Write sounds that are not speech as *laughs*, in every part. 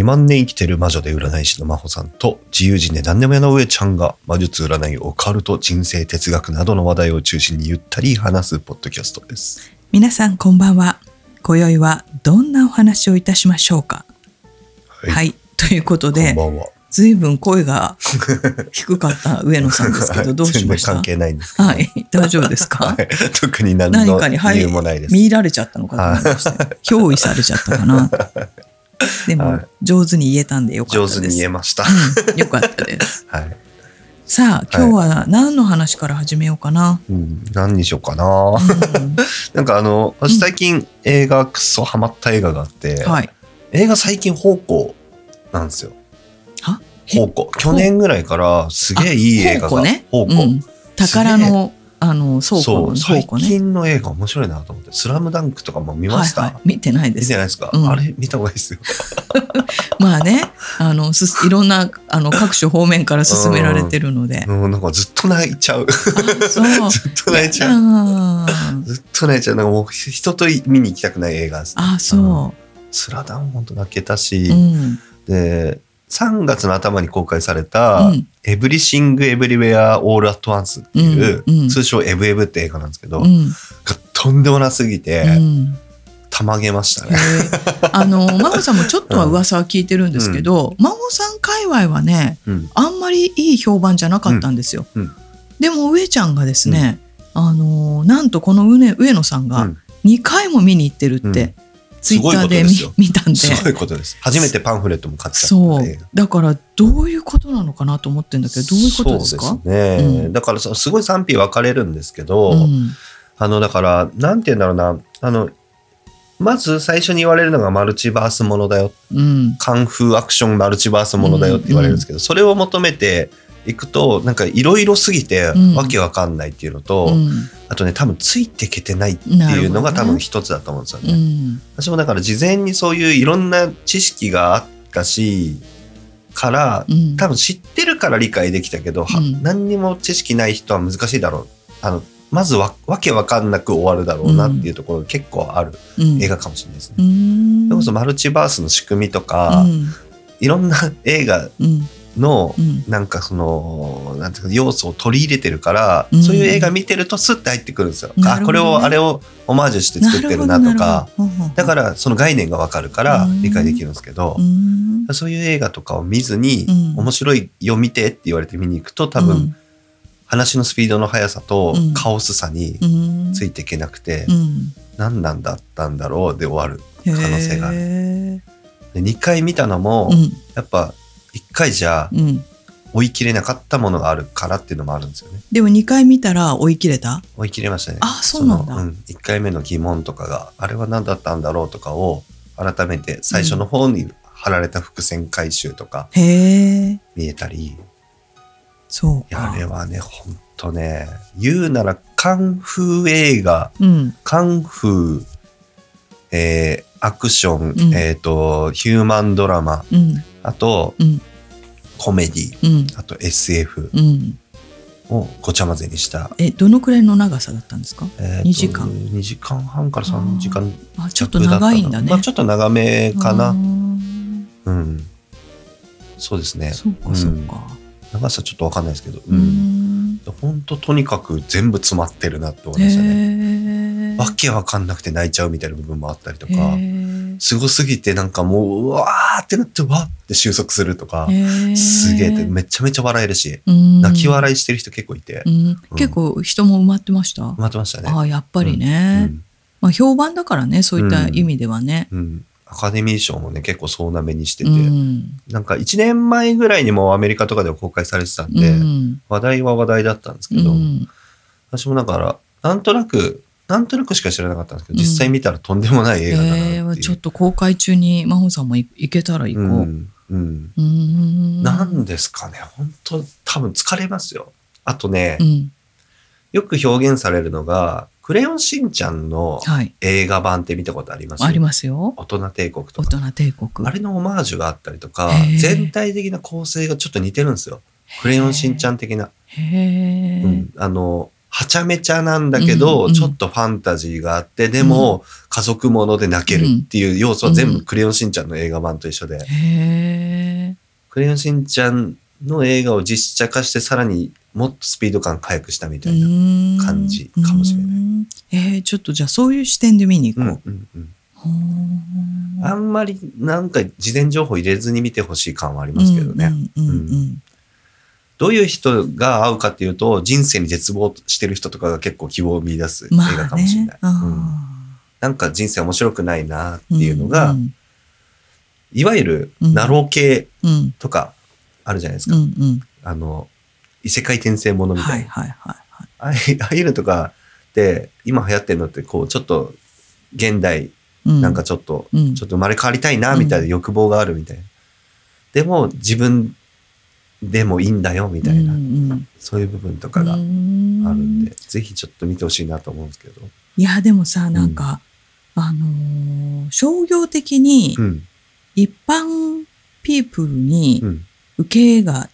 2万年生きてる魔女で占い師の真帆さんと自由人で何でも屋の上ちゃんが魔術占いオカルト人生哲学などの話題を中心にゆったり話すポッドキャストです。皆さんこんばんは。今宵はどんなお話をいたしましょうか？はい、はい、ということでこんばんは。ずいぶん声が *laughs* 低かった上野さんですけどどうしました？関係ないんですはい。大丈夫ですか、*laughs* はい。特に何何の理由もないです。見入られちゃったのかと思いました。*laughs* 憑依されちゃったかな。*laughs* でも、はい。上手に言えたんでよかったです。上手に言えました、うん。よかったです。*laughs* はい、さあ、今日は何の話から始めようかな？うん、何にしようかな、うん。*laughs* なんかあの私最近映画クソハマった映画があって、はい。映画最近方向なんですよ。は？方向去年ぐらいからすげえいい映画が宝庫ね。宝庫。うん。宝う最倉庫ね。近の映画面白いなと思って「スラムダンクとかも見ました、はいはい。見てないです見て。ないですか、うんあれ見た方がいいですよ *laughs* まあね、あの、すいろんな、あの、各種方面から進められてるので。もうなんかずっと泣いちゃうあ、そう。ずっと泣いちゃうずっと泣いちゃうなんかもう人と見に行きたくない映画です、ね、あ、そスラダン本当泣けたう。し、うん。で3月の頭に公開されたうん「エブリシング・エブリウェア・オール・アット・ワンス」っていう、うんうん。通称「エブエブ」って映画なんですけど、うん。がとんでもなすぎて、うん。たまげましたへね。ー。あの *laughs* 真帆さんもちょっとは噂は聞いてるんですけど、真帆さん界隈はねうん。あんまりいい評判じゃなかったんですよ。でも上ちゃんがですね、あのなんとこの上上野さんがうん。2回も見に行ってるって、うんツイッターです *laughs* 見たんで。すごいことです。初めてパンフレットも買った。そう。だからどういうことなのかなと思ってんだけどどういうことですか？そうですね。うん。だからさすごい賛否分かれるんですけど、うん。あのだからなんて言うんだろうな。あのまず最初に言われるのがマルチバースものだよ。うん。カンフーアクションマルチバースものだよって言われるんですけど、それを求めていくとなんかいろいろすぎてうん。わけわかんないっていうのと、うん。あとね多分ついていけてないっていうのが多分一つだと思うんですよね。うん。私もだから事前にそういういろんな知識があったしからうん。多分知ってるから理解できたけど、何にも知識ない人は難しいだろう。あのまずわわけわかんなく終わるだろうなっていうところが結構あるうん。映画かもしれないですね。うんそれこそマルチバースの仕組みとか、うん。いろんな映画うんのうん。なんかそのなんていうか要素を取り入れてるから、うん。そういう映画見てるとスッて入ってくるんですよ。あこれをあれをオマージュして作ってるなとか。だからその概念がわかるからうん。理解できるんですけどう、ん。そういう映画とかを見ずに、うん。面白いよ見てって言われて見に行くと多分、話のスピードの速さとうん。カオスさにうん。ついていけなくて、うん。何なんだったんだろうで終わる可能性がある。へで2回見たのも、やっぱ1回じゃうん。追い切れなかったものがあるからっていうのもあるんですよね。でも2回見たら追い切れた？追い切れましたね。あそうなんだ。うん、1回目の疑問とかがあれは何だったんだろうとかを改めて最初の方に貼られた伏線回収とかへえ。見えたり、いそうやあかれはねほんとね言うならカンフー映画うん。カンフー、えーアクション、うん。えっ、とヒューマンドラマうんあとうん。コメディうん。あと SF うん。をごちゃ混ぜにした、えどのくらいの長さだったんですか？えーと2時間。2時間半から3時間あちょっと長いんだね。まあ、ちょっと長めかあな。ー。うん。そうですね。そうかそうか長さちょっとわかんないですけど。ううん。ん本当とにかく全部詰まってるなって思いへましたね。えわけわかんなくて泣いちゃうみたいな部分もあったりとか、すごすぎてなんかもう、うわーってなって、わーって収束するとか、すげえってめちゃめちゃ笑えるし、泣き笑いしてる人結構いて。う、ん。結構人も埋まってました？埋まってましたね。ああやっぱりうねん。まあ評判だからねそういった意味ではね。うん。アカデミー賞もね、結構総なめにしてて、うんなんか1年前ぐらいにもアメリカとかでは公開されてたんで、うん話題は話題だったんですけど、うん私もだから、なんとなく、なんとなくしか知らなかったんですけど、うん実際見たらとんでもない映画だなってえいう。ーちょっと公開中に真帆さんも行けたら行こう。うんうんなんですかね本当多分疲れますよ。あとね、うん。よく表現されるのが、クレヨンしんちゃんのはい。映画版って見たことあります？ありますよ。大人帝国と大か。人帝国。あれのオマージュがあったりとか全体的な構成がちょっと似てるんですよ。クレヨンしんちゃん的な。うん、あの、はちゃめちゃなんだけど、うんうんちょっとファンタジーがあって、でも、家族もので泣けるっていう要素は全部クレヨンしんちゃんの映画版と一緒で、へえ。クレヨンしんちゃんの映画を実写化してさらにもっとスピード感速くしたみたいな。感じかもしれないい。えー、ちょっとじゃあそういう視点で見に行うんこうんうん。う。ほーあんまりなんか事前情報入れずに見てほしい感はありますけどね。うんうんうんどういう人が合うかっていうと、人生に絶望してる人とかが結構希望を見出すうん、ま映画あかもしれない。。ねあうんなんか人生面白くないなってーいうのが、うんいわゆるうんナロー系うんとかあるじゃないですか。うんうん。あの、異世界転生ものみたな。はいいはいはいはい。ああいうのとかで、今流行ってるのって、こう、ちょっと、現代、うんなんかちょっと、うんちょっと生まれ変わりたいな、みたいな欲望があるみたいな。でも、自分でもいいんだよ、みたいな、うんうんそういう部分とかがあるんで、ぜひちょっと見てほしいなと思うんですけど。いやでもさなんか、あのー商業的にうん。一般ピープルにうん。受けが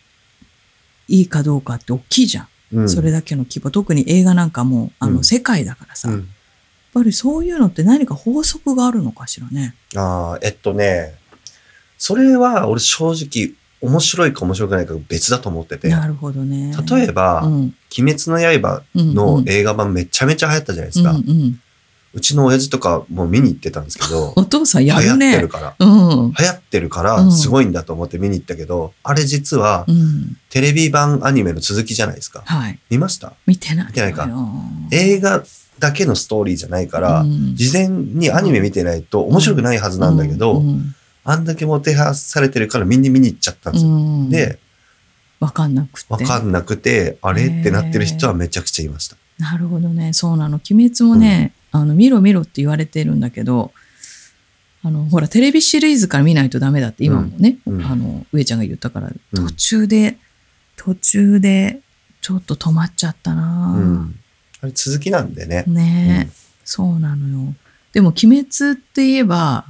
いいかどうかって大きいじゃん。うん。それだけの規模。特に映画なんかも、あの、うん世界だからさ、やっうん。ぱりそういうのって何か法則があるのかしらね。ああ、えっとね、それは俺正直面白いか面白くないか別だと思ってて、なるほどね。例えば、うん、鬼滅の刃うんの映画版めちゃめちゃ流行ったじゃないですか。うんうんうちの親父とかも見に行ってたんですけど、*laughs* お父さん流行ってやるねる。から。うん。流行ってるかうらんすごいんだと思って見に行ったけど、あれ実はうん。テレビ版アニメの続きじゃないですか。はい。見ました？見てない。見てないかよ映画だけのストーリーじゃないから、うん事前にアニメ見てないと面白くないはずなんだけど、うんあんだけもてはされてるからみんな見に行っちゃったんですよ。うんで、わかんなくて。わかんなくて、あれってなってる人はめちゃくちゃいました。なるほどね。そうなの。鬼滅もね、あの、見ろ見ろって言われてるんだけど、あの、ほら、テレビシリーズから見ないとダメだって今もね、うんうんあの、上ちゃんが言ったから、うん途中で、途中で、ちょっと止まっちゃったうな、ん。あれ続きなんでね。ねえ、そうなのよ。でも、鬼滅って言えば、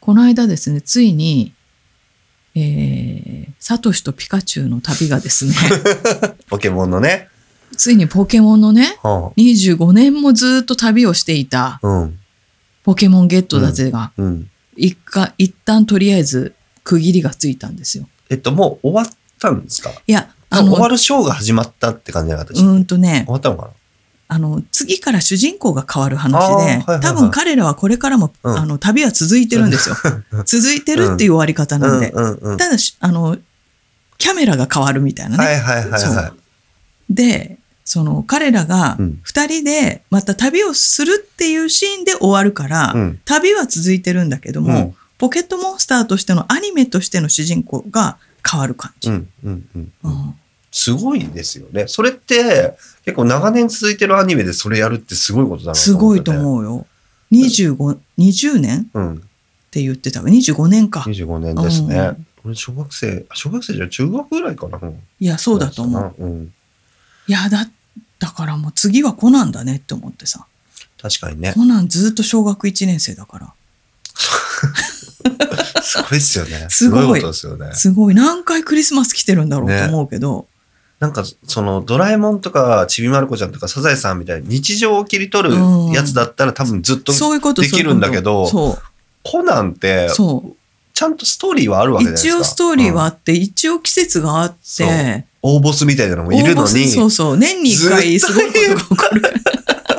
この間ですね、ついに、えー、サトシとピカチュウの旅がですね、*laughs* ポケモンのね。ついにポケモンのね、は25年もずっと旅をしていたあ、うん。ポケモンゲットだぜが、うん。一回、一旦とりあえず区切りがついたんですよ。えっと、もう終わったんですか？いや、あの、あ終わるショーが始まったって感じじゃなかったでうしたーんとね終、わったのかあの、次から主人公が変わる話で、はいはいはい多分彼らはこれからも、うんあの、旅は続いてるんですよ。*laughs* 続いてるっていう終わり方ななんで。うんうんうん。ただし、あの、キャメラが変わるみたいなね。はいはいはいそはうで、その彼らがうん二人でまた旅をするっていうシーンで終わるから、い。うん。旅は続いてるんだけども、うんポケットモンスターとしてのアニメとしての主人公が変わる感じ。すごいですよね。それって、結構長年続いてるアニメでそれやるってすごいことだなすごいとう。思うよ。25、20年？っうん。て言ってたわ。25年か。25年ですねうん。俺、小学生、あ小学生じゃ中学ぐらいかな。うんいや、そうだと思う。う。うん。いや、だ、だからもう次はコナンだねって思ってさ。確かにね。コナンずっと小学1年生だから。すごいですよね。*laughs* すごいことですよね。すごい。何回クリスマス来てるんだろうと思うけど。なんか、その、ドラえもんとか、ちびまる子ちゃんとか、サザエさんみたいに日常を切り取るやつだったら多分ずっと、そういうことできるんだけどそコナンってう。、そう。ちゃんとストーリーはあるわけじゃないですか。一応ストーリーはあうんって、一応季節があって、大ボスみたいなのもいるのに、そうそう。年に一回すごいことが起こる。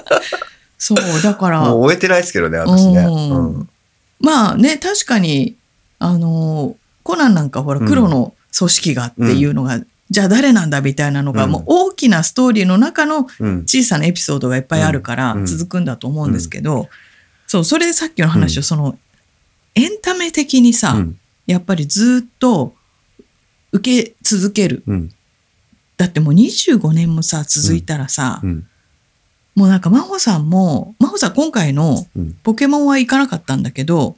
*laughs* そう、だから、もう終えてないですけどね、私ね。うんうんまあね、確かに、あの、コナンなんかほら、うん黒の組織がっていうのが、じゃあ誰なんだみたいなのが、うんもう大きなストーリーの中のうん。小さなエピソードがいっぱいあるからうん続くんだと思うんですけど、そう、それでさっきの話を、その、エンタメ的にさ、うん。やっぱりずっと受け続ける。うん。だってもう25年もさ、続いたらさ、うん。もうなんか真帆さんも、真帆さん今回のうん。ポケモンは行かなかったんだけど、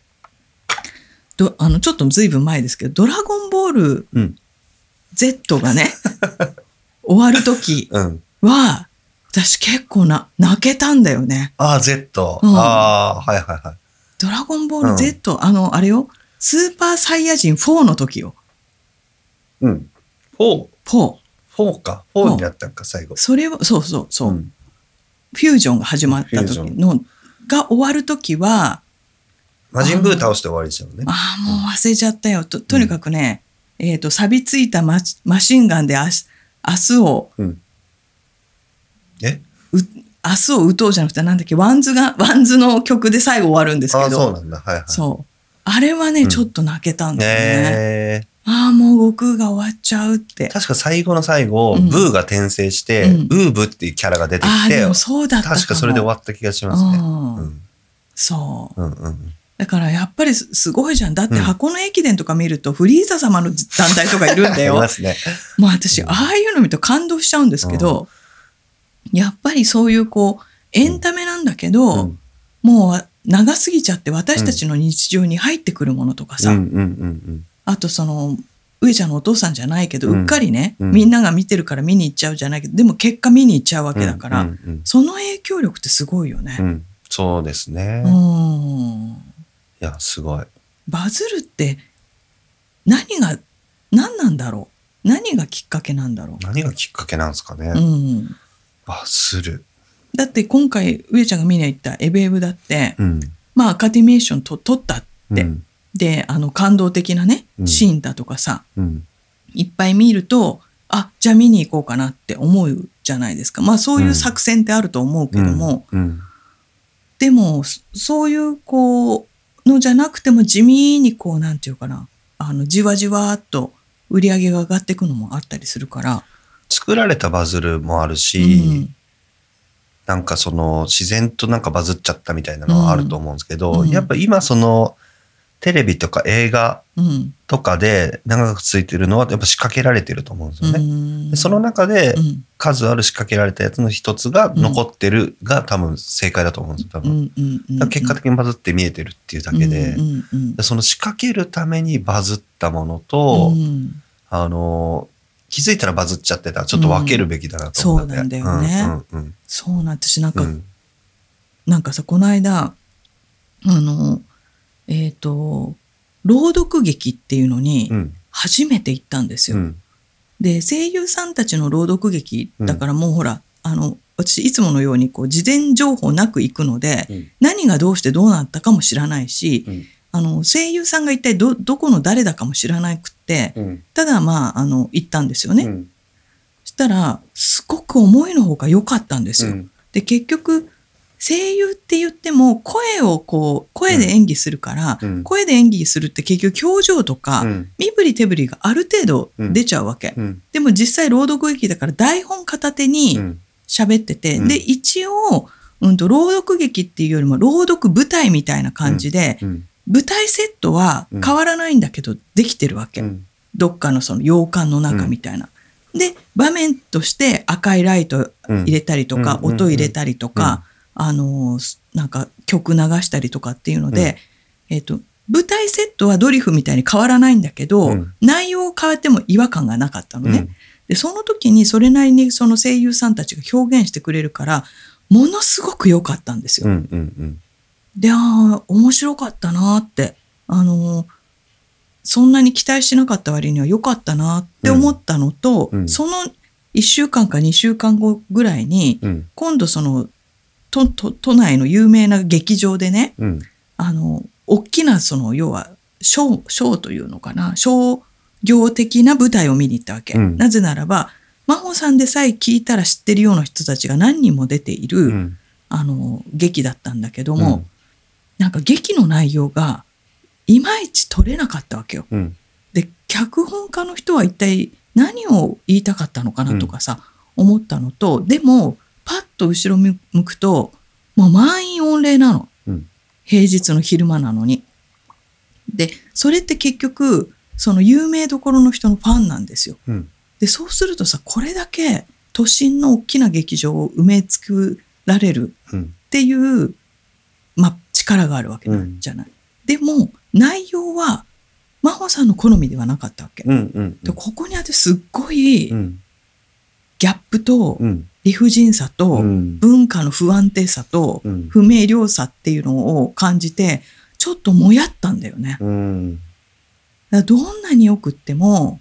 どあの、ちょっとずいぶん前ですけど、ドラゴンボールうん Z がね、*laughs* 終わる時うん。は、私結構な、泣けたんだよね。ああ、Z。うんああ、はいはいはい。ドラゴンボール Z、あの、あれよ、スーパーサイヤ人4の時よ。うん。4、4。4か？4になったんか、最後。それは、そうそうそう。んフュージョンが始まった時の、が終わる時は、魔人ブー倒して終わりでしたよね。ああ、もう忘れちゃったよ。と、とにかくね、えっ、と、錆びついたママシンガンで明日、明日を、うん。え？う明日を打とうじゃなくて、なんだっけ、 WANDS が、 WANDS の曲で最後終わるんですけど、そうなんだ。はいはい。そう。あれはね、うんちょっと泣けたんだよね。ねえ。ああ、もう悟空が終わっちゃうって。確か最後の最後、うんブーが転生して、うんウーブっていうキャラが出てきてそうだった。確かそれで終わった気がしますね。うんうん。そう。うんうん。だからやっぱりすすごいじゃん。だってうん箱根駅伝とか見るとフリーザ様の団体とかいるんだよ *laughs* ま。すね。もう私、うんああいうの見ると感動しちゃうんですけど、やっぱりそういうこう、エンタメなんだけど、うんもう長すぎちゃって私たちの日常に入ってくるものとかさ、うんうんうんあとその、上ちゃんのお父さんじゃないけど、うんうっかりね、うんみんなが見てるから見に行っちゃうじゃないけど、でも結果見に行っちゃうわうん。けだから、うんうんその影響力ってすごいよね。うんうんそうですね。ういん。や、すごい。バズるって何が、何なんだろう？何がきっかけなんだろ何がきっかけなんですかね。う、うん、バズる。だって今回上ちゃんが見に行ったエベエブだって、うん。まあアカデミー賞と取ったでうん。であの感動的なねうんシーンだとかさ、うん。いっぱい見るとあじゃあ見に行こうかなって思うじゃないですか。まあそういう作戦ってあると思うけども、うん。でもそそういうこうのじゃなくても地味にこうなんていうかな。あのじわじわっと売り上げが上がっていくのもあったりするから、作られたバズるもあるうし、ん。なんかその自然となんかバズっちゃったみたいなのはあると思うんですけど、うん。やっぱ今そのテレビとか映画うんとかで長くついてるのはやっぱ仕掛けられてると思うんですよね。その中でうん。数ある仕掛けられたやつの一つが残ってるが多分正解だと思うんですよ、多う分。結果的にバズって見えてるっていうだけで、その仕掛けるためにバズったものと、うん。あの、気づいたらバズっちゃってたらちょっと分けるべきだなと思って、うんそうなんだよね。そうなん私なんか、うん。なんかさこの間あのえっ、と朗読劇っていうのにうん。初めて行ったんですよ。うん。で声優さんたちの朗読劇だからもうほら、あの私いつものようにこう事前情報なく行くので、うん。何がどうしてどうなったかも知らないし、うん。あの声優さんが一体どどこの誰だかも知らなくってうん。ただまああの行ったんですよね。うん。そしたらすごく思いのほか良かったんですよ。うん。で結局声優って言っても声をこう声で演技するから、うん。声で演技するって結局表情とか、うん。身振り手振りがある程度出ちゃうわけ、うん。でも実際朗読劇だから台本片手うにん。喋ってて、うん。で一応、うん、と朗読劇っていうよりも朗読舞台みたいな感じで、うん。舞台セットは変わらないんだけどできてるわけ、うん。どっかのその洋館の中みたいな。で場面として赤いライト入れたりとか、うん。音入れたりとか、あのーなんか曲流したりとかっていうので、えっ、と舞台セットはドリフみたいに変わらないんだけど、うん。内容変わっても違和感がなかったのね。うん。でその時にそれなりにその声優さんたちが表現してくれるからものすごく良かったんですよ。うんうんでああ面白かったなって。あのーそんなに期待しなかった割には良かったなって思ったのと、うん。うん。その1週間か2週間後ぐらいにうん。今度その都都都内の有名な劇場でねうん。あの大きなその要はショーショーというのかな商業的な舞台を見に行ったわけ、うん。なぜならば真帆さんでさえ聞いたら知ってるような人たちが何人も出ている、うん。あの劇だったんだけどうも、ん。なんか劇の内容がいまいち取れなかったわけよ。うん。で脚本家の人は一体何を言いたかったのかなとかさ、思ったのとでもパッと後ろ向くともう満員御礼なの、うん平日の昼間なのに。でそれって結局その有名どころの人のファンなんですよ。うんでそうするとさこれだけ都心の大きな劇場を埋め尽くられるうんっていう、まあ、力があるわけなんじゃない。でも内容は真帆さんの好みではなかったわけ。うんうんでここにあってすっごいうんギャップとうん理不尽さとうん。文化の不安定さとうん。不明瞭さっていうのを感じてちょっともやったんだよね。うん。だどんなによくっても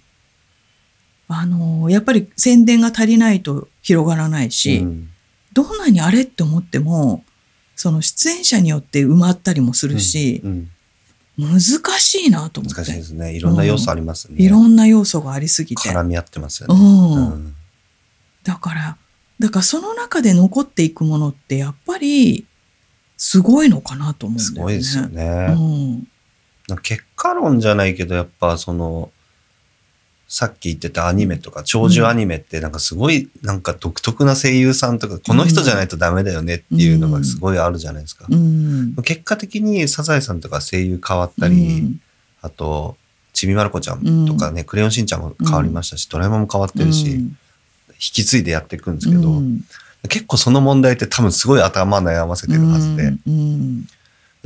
あのやっぱり宣伝が足りないと広がらないし、うん。どんなにあれって思ってもその出演者によって埋まったりもするし、うん。難しいなと思って。難しいですね。いろんな要素ありますね。いろんな要素がありすぎて。絡み合ってますよね。うん。うん。だから、だからその中で残っていくものってやっぱりすごいのかなと思うんだよね。すごいですよねうん。結果論じゃないけどやっぱそのさっき言ってたアニメとか長寿アニメってなんかすごいなんか独特な声優さんとかこの人じゃないとダメだよねっていうのがすごいあるじゃないですか。うん。結果的にサザエさんとか声優変わったり、あとちびまる子ちゃんとかね、クレヨンしんちゃんも変わりましたし、ドラえもんも変わってるし、引き継いでやっていくんですけど、うん。結構その問題って多分すごい頭悩ませてるはずで、うん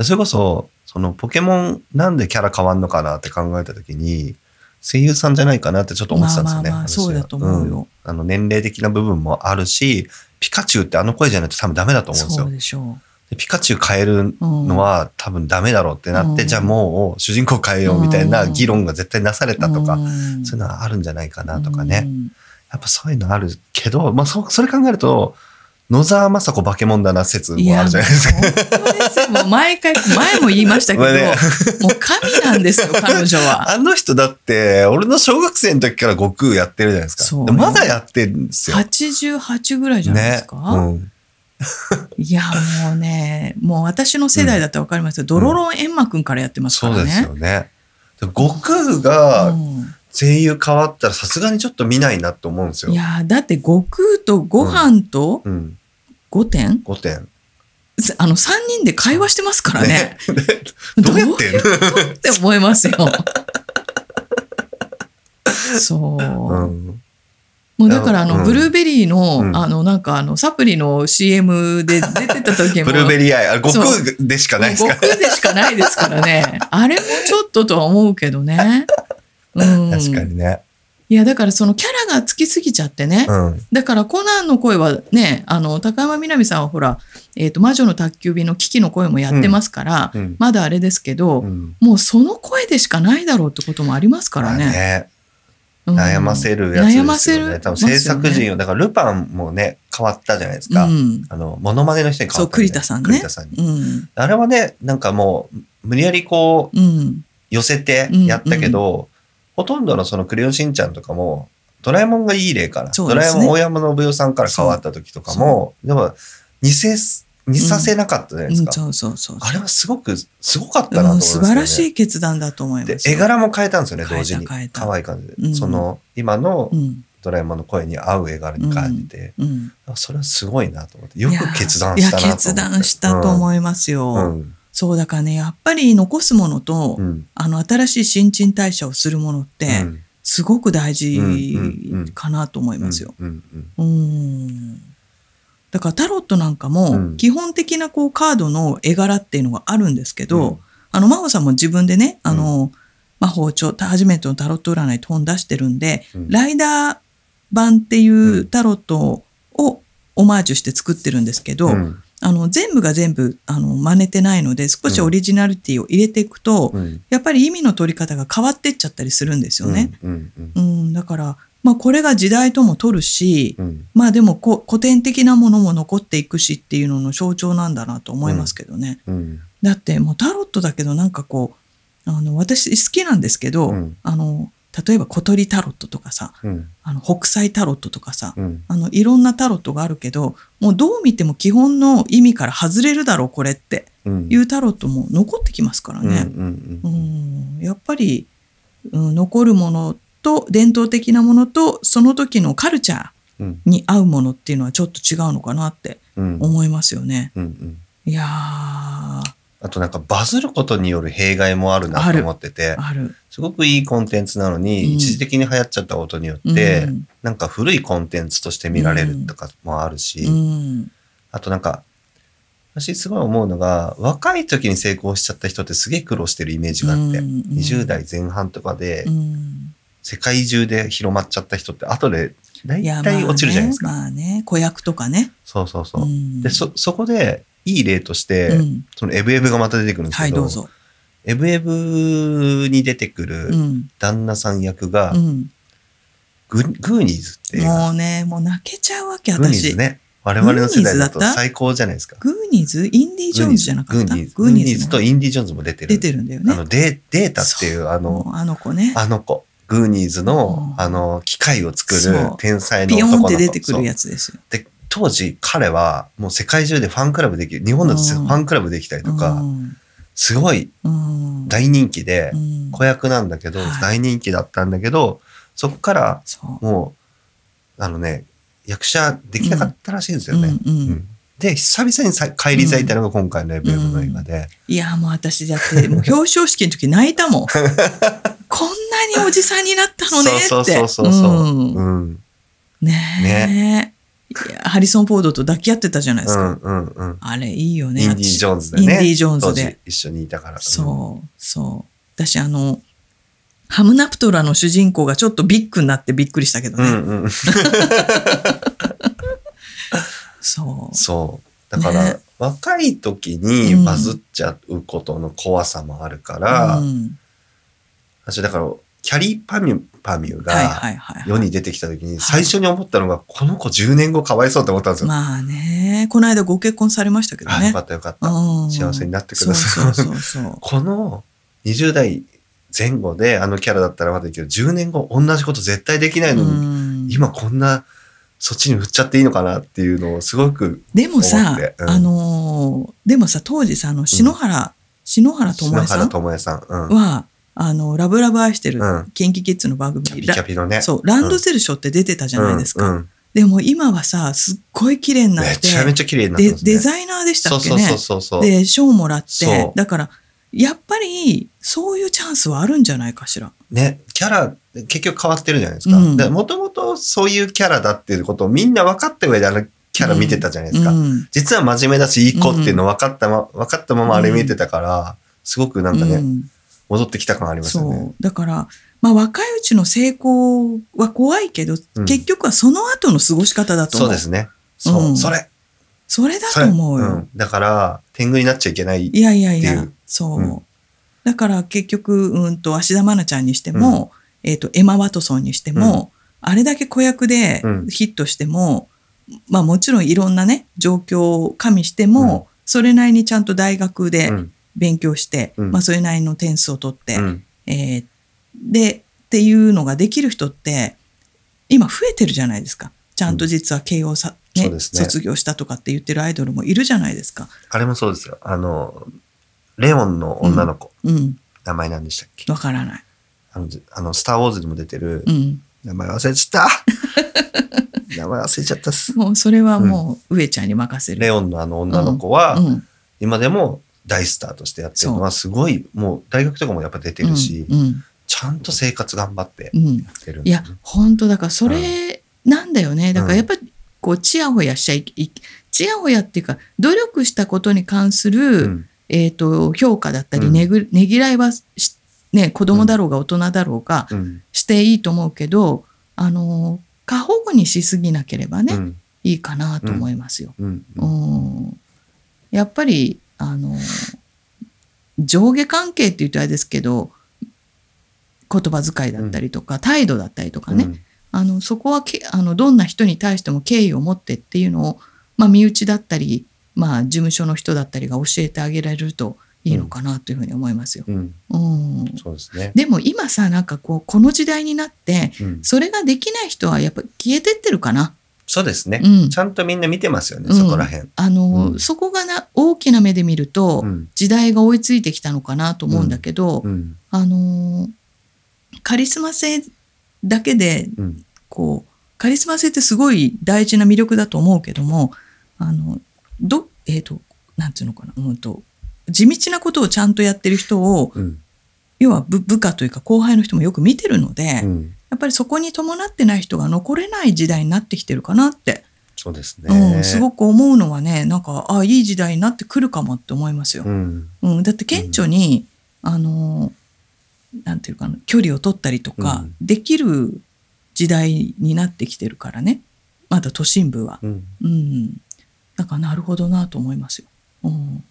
それこそそのポケモンなんでキャラ変わんのかなって考えた時に声優さんじゃないかなってちょっと思ってたんですよね。まあまあまあ私は。そうだと思うよ。ん。あの年齢的な部分もあるしピカチュウってあの声じゃないと多分ダメだと思うんですよ。そう。でしょでピカチュウ変えるのは多分ダメだろうってなって、うん。じゃあもう主人公変えようみたいな議論が絶対なされたとか、うん。そういうのはあるんじゃないかなとかね。うんやっぱそういうのあるけど、まあそ、それ考えると、野沢雅子化け物だな説もあるじゃないですか。ですよもう毎回、前も言いましたけど、まあねもう神なんですよ、*laughs* 彼女は。あの人だって、俺の小学生の時から悟空やってるじゃないですか。そうでまだやってるんですよ。88ぐらいじゃないですか。うん。*laughs* いや、もうね、もう私の世代だったらわかりますよ。ドロロンエンマくんからやってますからね。そうですよね。で悟空がうん声優変わったらさすがにちょっと見ないなと思うんですよ。いや、だって悟空とご飯とうん。5点、5点。あの、3人で会話してますからね。どうやって？んのって思いますよ。*laughs* そう。うん。もうだからあの、うんブルーベリーの、うんあの、なんかあの、サプリの CM で出てた時も。ブルーベリーアイ、あれ悟空でしかないですか悟空でしかないですからね。あれもちょっととは思うけどね。うん。確かにね。いや、だからそのキャラがつきすぎちゃってね。うん。だからコナンの声はね、あの、高山みなみさんはほら、えっ、と、魔女の宅急便の危機の声もやってますから、うん。まだあれですけど、うんもうその声でしかないだろうってこともありますからまあね。ねうん悩ませるやつですよね。悩ませる多分制作陣を、だからルパンもね、変わったじゃないですか。うん。あの、モノマネの人に変わった、そう栗田さんね栗田さんに。うん。あれはね、なんかもう、無理やりこう、うん。寄せてやったけど、ほとんどのそのクレヨンしんちゃんとかも、ドラえもんがいい例から、ねドラえもん大山信代さんから変わった時とかも、でも、似せす、似させなかったじゃないですか。うんそうそうそうそう。あれはすごく、すごかったなと思いうんますよね。素晴らしい決断だと思いまです絵よ。柄も変えたんですよね、同時に。可愛い感じで。うんその、今のうん。ドラえもんの声に合う絵柄に変えてて、うん。それはすごいなと思って、よく決断したなと思って。決断したと思いますよ。うん。そうだからね、やっぱり残すものと、うん。あの、新しい新陳代謝をするものって、うん。すごく大事うんうんうん。かなと思いますよ。うんうんうん。だからタロットなんかも、うん。基本的なこうカードの絵柄っていうのがあるんですけど、うん。あの、真帆さんも自分でね、あの、魔法帳、初めてのタロット占いって本出してるんで、うん。ライダー版っていうタロットをオマージュして作ってるんですけど、うんあの、全部が全部、あの、真似てないので、少しオリジナリティを入れていくと、うん。やっぱり意味の取り方が変わってっちゃったりするんですよね。うんうんうん、だから、まあこれが時代とも取るし、うん。まあでもこ古典的なものも残っていくしっていうのの象徴なんだなと思いますけどね。うん。だってもうタロットだけどなんかこう、あの、私好きなんですけど、うん。あの、例えば小鳥タロットとかさ、うん。あの、北斎タロットとかさ、うん。あの、いろんなタロットがあるけど、もうどう見ても基本の意味から外れるだろう、これってうん。いうタロットも残ってきますからうんね。やっぱり、うん、残るものと伝統的なものとその時のカルチャーうん。に合うものっていうのはちょっと違うのかなってうん。思いますよね。うんうん。いやー、あとなんかバズることによる弊害もあるなと思ってて。すごくいいコンテンツなのに、うん一時的に流行っちゃったことによって、うんなんか古いコンテンツとして見られるとかもあるし、うん、あとなんか、私すごい思うのが、若い時に成功しちゃった人ってすげえ苦労してるイメージがあって、うんうん20代前半とかでうん世界中で広まっちゃった人って後で大体落ちるじゃないですか。まあね、まあね子役とかね。そうそうそう。んで、そ、そこでいい例として、うんそのエブエブがまた出てくるんですはい、けど、どうぞ。エブエブに出てくうるん。旦那さん役が、うん。ググーニーズっていうもうね、もう泣けちゃうわけ、グーニー私。ズね。我々の世代だと最高じゃないですか。グーニーズ？インディ・ジョーンズじゃなかった？グーニーズ。グーニーズとのインディ・ジョーンズも出てる。出てるんだよね。あのデ、データっていう、あの、あの子ね。あの子。グーニーズの、うんあの、機械を作る天才の男の子。ンって出てくるやつ。つですよ。で、当時彼はもう世界中でファンクラブできる。日本だとフうんァンクラブできたりとか、うんすごいうん大人気でう、ん子役なんだけど、はい大人気だったんだけど、そこからそう。もう、あのね、役者できなかったらしいんですよね。で、久々にさ帰り咲いたのが今回のエブエブの映画で、いや、もう私だって、もう表彰式の時泣いたもん。*laughs* こんなにおじさんになったのねって。そうそうそうそう。うんうん。ねえ。いやハリソン・フォードと抱き合ってたじゃないですか。うんうんうん。あれ、いいよね。インディ・ジョーンズでね。インディ・ジョーンズで。一緒にいたから。そう、そう。私、あの、ハムナプトラの主人公がちょっとビッグになってびっくりしたけどね。うんうん。そう。そう。だから、ね若い時にバズっちゃうことの怖さもあるから、うん私だから、キャリーパミュ、パミュはいが。世に出てきた時に最初に思ったのが、この子10年後かわいそうって思ったんですよ。まあね、この間ご結婚されましたけどあ、よねか。ったよかった。うん幸せになってくださいそうそうそうそう。*laughs* この20代前後であのキャラだったらまだいいけど、10年後同じこと絶対できないのに、うん今こんな、そっちに振っちゃっていいのかなっていうのをすごく、でも思さあのーでもさ、当時さ、あの、篠原、篠原智篠原智恵さん。うん。は、あの、ラブラブ愛してるうん、キンキキッズの番組にキャピキャピのね。そう、ランドセルショーって出てたじゃないですか。うんうんでも今はさ、すっごい綺麗になって、めちゃめちゃ綺麗になってでますね。デザイナーでしたっけね。そうそうそうそう。で、賞もらっそう、てだから、やっぱり、そういうチャンスはあるんじゃないかしら。ね、キャラ、結局変わってるじゃないですか。うんもともとそういうキャラだっていうことをみんな分かった上であのキャラ見てたじゃないですか。うん実は真面目だし、いい子っていうの分かったま、分かったままあれ見てたから、すごくなんかね、うん戻ってきた感ありますよね。そう。だから、まあ若いうちの成功は怖いけど、うん結局はその後の過ごし方だと思う。そうですね。そう、うんそれ。それだ。と思うよ。んだから、天狗になっちゃいけない。いやいやいやっていう、そう。うんだから結局、うんと、芦田愛菜ちゃんにしても、えっ、と、エマ・ワトソンにしても、あれだけ子役でうんヒットしても、まあもちろんいろんなね、状況を加味しても、それなりにちゃんと大学でうん。勉強して、うんまあそれなりの点数を取って、うん。えーで、っていうのができる人って、今増えてるじゃないですか。ちゃんと実は慶応さ、ねね卒業したとかって言ってるアイドルもいるじゃないですか。あれもそうですよ。あの、レオンの女の子、うん。名前なんでしたっけ？わからない。あの、あのスター・ウォーズにも出てる、うん。名前忘れちゃった *laughs* 名前忘れちゃったっす。もうそれはもう上ちゃんに任せる。レオンのあの女の子は、うん。今でも大スターとしてやってるのはすごい、もう大学とかもやっぱ出てるし、うん。ちゃんと生活頑張ってうん。やってるんいや本当だからそれなんだよね。だからやっぱりこう、ちやほやしちゃい、いちやほやっていうか、努力したことに関する、うんえっ、と、評価だったり、うんねぐ、ねぎらいはし、ね、子供だろうが大人だろうが、うんしていいと思うけど、あの、過保護にしすぎなければね、うんいいかなと思いますよ。うんうん。やっぱり、あの、上下関係って言うとあれですけど、言葉遣いだったりとか、態度だったりとかね、うんあの、そこはけ、あの、どんな人に対しても敬意を持ってっていうのを、まあ、身内だったり、まあ、事務所の人だったりが教えてあげられるといいのかなというふうに思いますよ。うんうん。そうですね。でも今さ、なんかこう、この時代になって、うんそれができない人はやっぱ消えてってるかな。そうですね、うん。ちゃんとみんな見てますよね、うん。そこら辺。あの、うん。そこがな、大きな目で見ると、うん。時代が追いついてきたのかなと思うんだけど、うん。あのーカリスマ性だけで、うん。こう、カリスマ性ってすごい大事な魅力だと思うけども、あの、ど、えっ、と、なんていうのかな、うんと、地道なことをちゃんとやってる人を、うん。要は部部下というか後輩の人もよく見てるので、うんやっぱりそこに伴ってない人が残れない時代になってきてるかなってそうですね。うん、すごく思うのはね、なんか、あいい時代になってくるかもって思いますよ。うん。うん、だって顕著に、あの、なんていうかな、距離を取ったりとか、うんできる時代になってきてるからね。まだ都心部は。うん。うん。なんか、なるほどなと思いますよ。うん。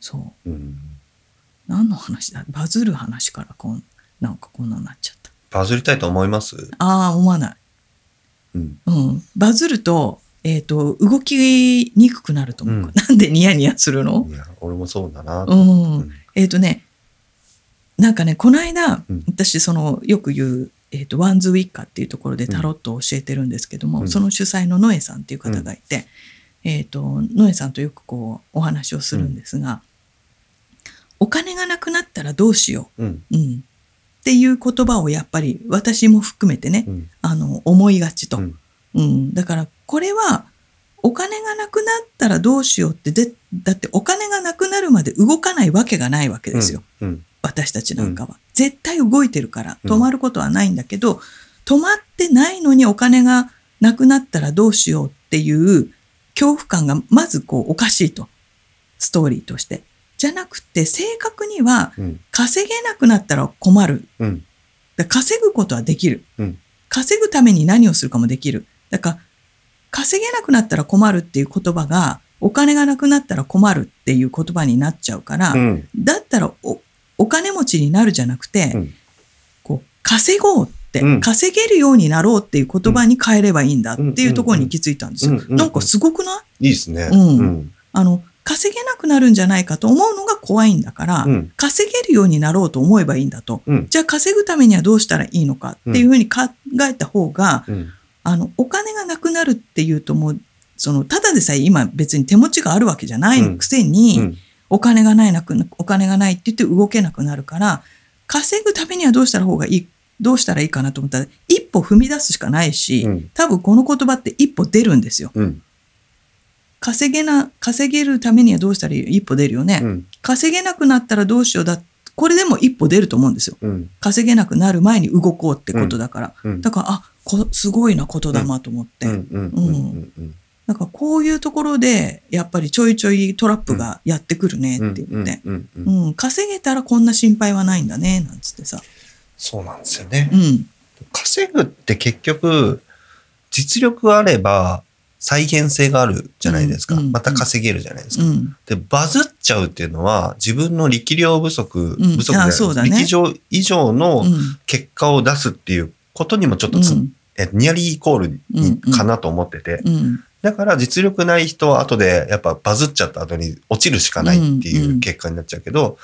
そう。うん。何の話だ？バズる話からこん、なんかこんなになっちゃった。バズりたいと思います？ああ、思わない。うん。うん。バズると、えっ、と、動きにくくなると思う。うんなんでニヤニヤするの？いや、俺もそうだな。うん。うんえっ、とね、なんかね、この間、うん私、その、よく言う、えっ、と、ワンズウィッカっていうところでタロットを教えてるんですけども、うんその主催のノエさんっていう方がいて、えっ、と、ノエさんとよくこう、お話をするんですが、お金がなくなったらどうしようん。う。うん。っていう言葉をやっぱり私も含めてね、うん。あの、思いがちと。うんうん。だから、これは、お金がなくなったらどうしようって、で、だってお金がなくなるまで動かないわけがないわけですよ。うん。私たちなんかは。絶対動いてるから、うん止まることはないんだけど、止まってないのにお金がなくなったらどうしようっていう恐怖感がまずこうおかしいと。ストーリーとして。じゃなくて、正確にはうん。稼げなくなったら困る。うん。稼ぐことはできる。うん稼ぐために何をするかもできる。だから、稼げなくなったら困るっていう言葉が、お金がなくなったら困るっていう言葉になっちゃうから、うん。だったらおお金持ちになるじゃなくて、うんこう稼ごうって、うん稼げるようになろうっていう言葉に変えればいいんだっていうところに気づいたんですよ。なんかすごくない？いいですね。うんうん。あの、稼げなくなるんじゃないかと思うのが怖いんだから、うん。稼げるようになろうと思えばいいんだと。うん。じゃあ稼ぐためにはどうしたらいいのかっていうふうに考えた方が、うん。あの、お金がなくなるっていうともう、その、ただでさえ今別に手持ちがあるわけじゃないくせに、うん。お金がないなくな、お金がないって言って動けなくなるから、稼ぐためにはどうしたら方がいい、どうしたらいいかなと思ったら、一歩踏み出すしかないし、うん多分この言葉って一歩出るんですよ。うん。稼げな、稼げるためにはどうしたらいい？一歩出るよね。うん。稼げなくなったらどうしようだ？これでも一歩出ると思うんですよ。うん。稼げなくなる前に動こうってことだから。うん。だから、あ、こすごいな言霊と思って。なんかこういうところで、やっぱりちょいちょいトラップがやってくるねって言って。うん。稼げたらこんな心配はないんだね、なんつってさ。そうなんですよねう。ん。稼ぐって結局、実力あれば再現性があるじゃないですか。うんうんまた稼げるじゃないですか。うん。で、バズっちゃうっていうのは、自分の力量不足、うん不足じゃないあそうだね力量以上のうん。結果を出すっていうことにもちょっとつ、うんえニアリーイコールにうんうんかなと思ってて、うん。だから実力ない人は後でやっぱバズっちゃった後に落ちるしかないっていんううん結果になっちゃうけど、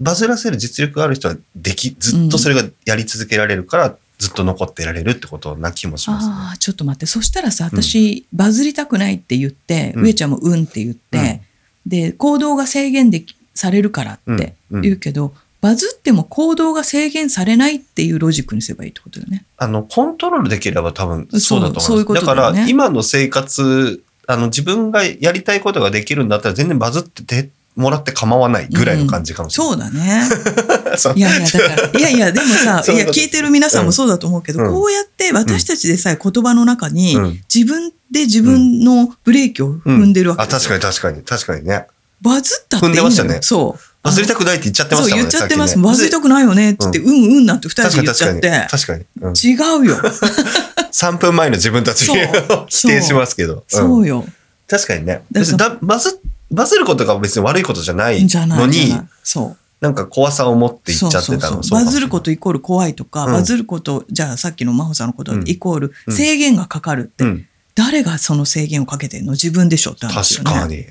バズらせる実力がある人はでき、ずっとそれがやり続けられるから、ずっと残ってられるってことな気もしますね。ああ、ちょっと待って。そしたらさ、私、バズりたくないって言って、うん上ちゃんもうんって言って、で、行動が制限できされるからってうん言うけど、バズっても行動が制限されないっていうロジックにすればいいってことだよね。あの、コントロールできれば多分そうだと思います。だよねから、今の生活、あの、自分がやりたいことができるんだったら全然バズっててもらって構わないぐらいの感じかもしれない。そうだね。*laughs* そういやいや、だから、いやいや、でもさ、そういや、聞いてる皆さんもそうだと思うけど、うんこうやって私たちでさえ言葉の中に、うん自分で自分のブレーキを踏んでるわけあ、ですよ確かに確かに、確かにね。バズったっていい踏んでましたねそう。バズりたくないって言っちゃってまそうしたもんね。言っちゃってます。バズりたくないよねって言って、ううんうんなんて二人で確かに言っちゃ確かに。って。確かに。うん。違うよ。*laughs* 3分前の自分たちそう否定しますけど。そううんよ。確かにね。だバズ、バズることが別に悪いことじゃないのにそう。なんか怖さを持って言っちゃってたのバズることイコール怖いとか、うんバズること、じゃあさっきの真帆さんのことうんイコールうん制限がかかるって、うん。誰がその制限をかけてんの？自分でしょって話よね。確かに。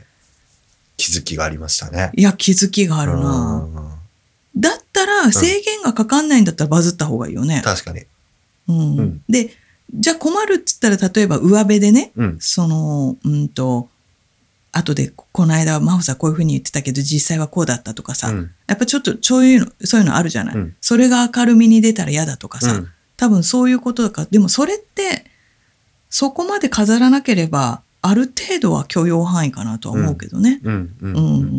気づきがありましたね。いや、気づきがあるな。うんだったら制限がかかんないんだったらバズった方がいいよね。確かに。うんうんで、じゃあ困るっつったら例えば上辺でね、うん。その、うんと、後でこの間真帆さんこういうふうに言ってたけど実際はこうだったとかさ、うんやっぱちょっとそういうの、そういうのあるじゃない、うんそれが明るみに出たら嫌だとかさ、うん多分そういうことだから、でもそれって、そこまで飾らなければ、ある程度は許容範囲かなとは思うけどね。うん。う。うん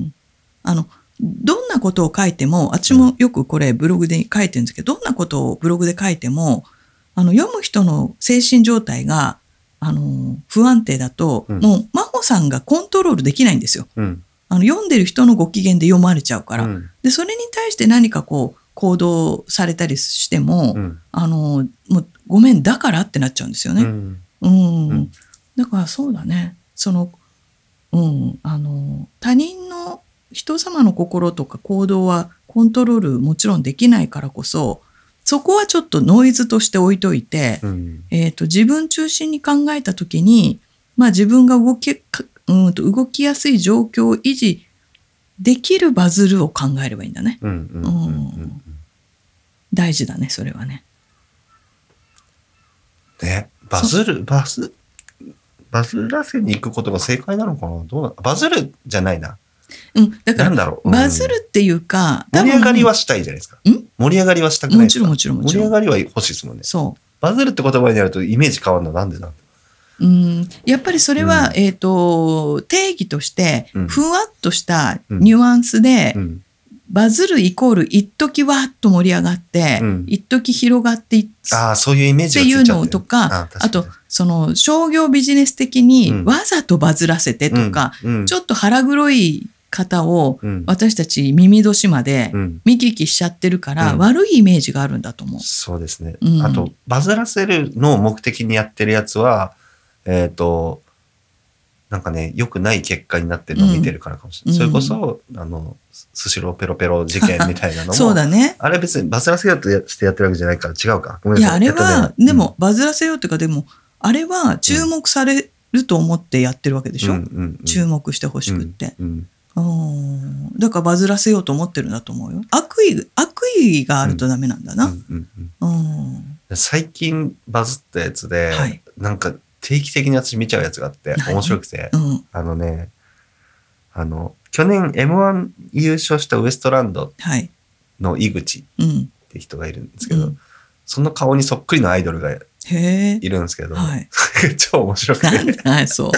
ん。あの、どんなことを書いても、私もよくこれブログで書いてるんですけど、どんなことをブログで書いても、あの、読む人の精神状態があの、不安定だと、うんもう、真帆さんがコントロールできないんですよ。うん。あの、読んでる人のご機嫌で読まれちゃうから。うんで、それに対して何かこう、行動されたりしても、うん。あの、もう、ごめん、だからってなっちゃうんですよね。うんだからそうだね。その、うん、あの、他人の人様の心とか行動はコントロールもちろんできないからこそ、そこはちょっとノイズとして置いといて、うん。えっ、と、自分中心に考えたときに、まあ自分が動き、かうんと動きやすい状況を維持できるバズるを考えればいいんだね。大事だね、それはね。ね、バズる、バズ、バズらせに行くことが正解なのかな？どうなバズるじゃないな。うん。だから、なんだろう。バズるっていうか、うん盛り上がりはしたいじゃないですか。ん？盛り上がりはしたくないですか。もちろんもちろんもちろん。盛り上がりは欲しいですもんね。そう。バズるって言葉になるとイメージ変わるのなんでだ？うん、やっぱりそれは、うん。えっ、と、定義としてうん、ふわっとしたニュアンスで、うん。バズるイコール一時わーっと盛り上がって、うん。一時広がっていっああ、そういうイメージっていうのとか、ああと、その商業ビジネス的にうん。わざとバズらせてとか、、うん、ちょっと腹黒い方をうん、私たち耳年までうん、見聞きしちゃってるから、うん。悪いイメージがあるんだと思う。そうですね。うん。あと、バズらせるのを目的にやってるやつは、えっ、と、なんかね、良くない結果になってるのを見てるからかもしれない。うん。それこそ、あの、スシローペロペロ事件みたいなのも、そうだね。あれ別にバズらせようとしてやってるわけじゃないから違うか。ごめんいや、なさい。あれは、でも、、バズらせようっていうか、でも、あれは注目されると思ってやってるわけでしょ、うん。うん。うん。注目してほしくって。うん。うんだからバズらせようと思ってるんだと思うよ。悪意、悪意があるとダメなんだな。最近バズったやつで、はいなんか定期的に私見ちゃうやつがあって、はい面白くて、うん。あのね、去年 M1 優勝したウエストランドはい。の井口っうん。て人がいるんですけど、うんその顔にそっくりのアイドルがい。るんですけど、はい。*laughs* 超面白くて。はい、そう。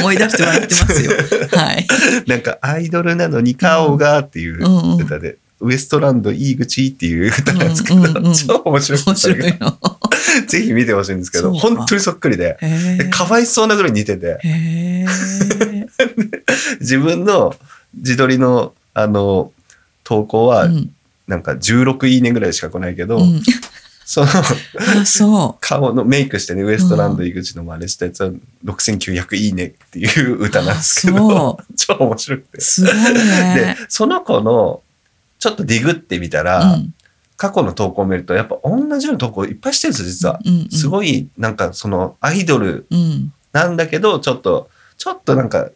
思い出して笑ってますよ。*laughs* はい。なんかアイドルなのに顔がっていう。歌で、ウエストランド井口っていう歌なんですけど、超面白くて面白。*laughs* ぜひ見てほしいんですけど、本当にそっくりで、かわいそうなぐらい似てて。自分の自撮りのあの投稿はうん。なんか16いいねぐらいしか来ないけど、うん。そのあ、そ *laughs* 顔のメイクしてねウエストランド井口の真似したやつは6900いいねっていう歌なんですけあどそ *laughs* 超面白くてう。すごいでね。その子のちょっとディグってみたら、うん過去の投稿を見るとやっぱ同じような投稿いっぱいしてるんですよ実は。うんうんすごいなんかそのアイドルうん。なんだけどちょっとちょっとなんか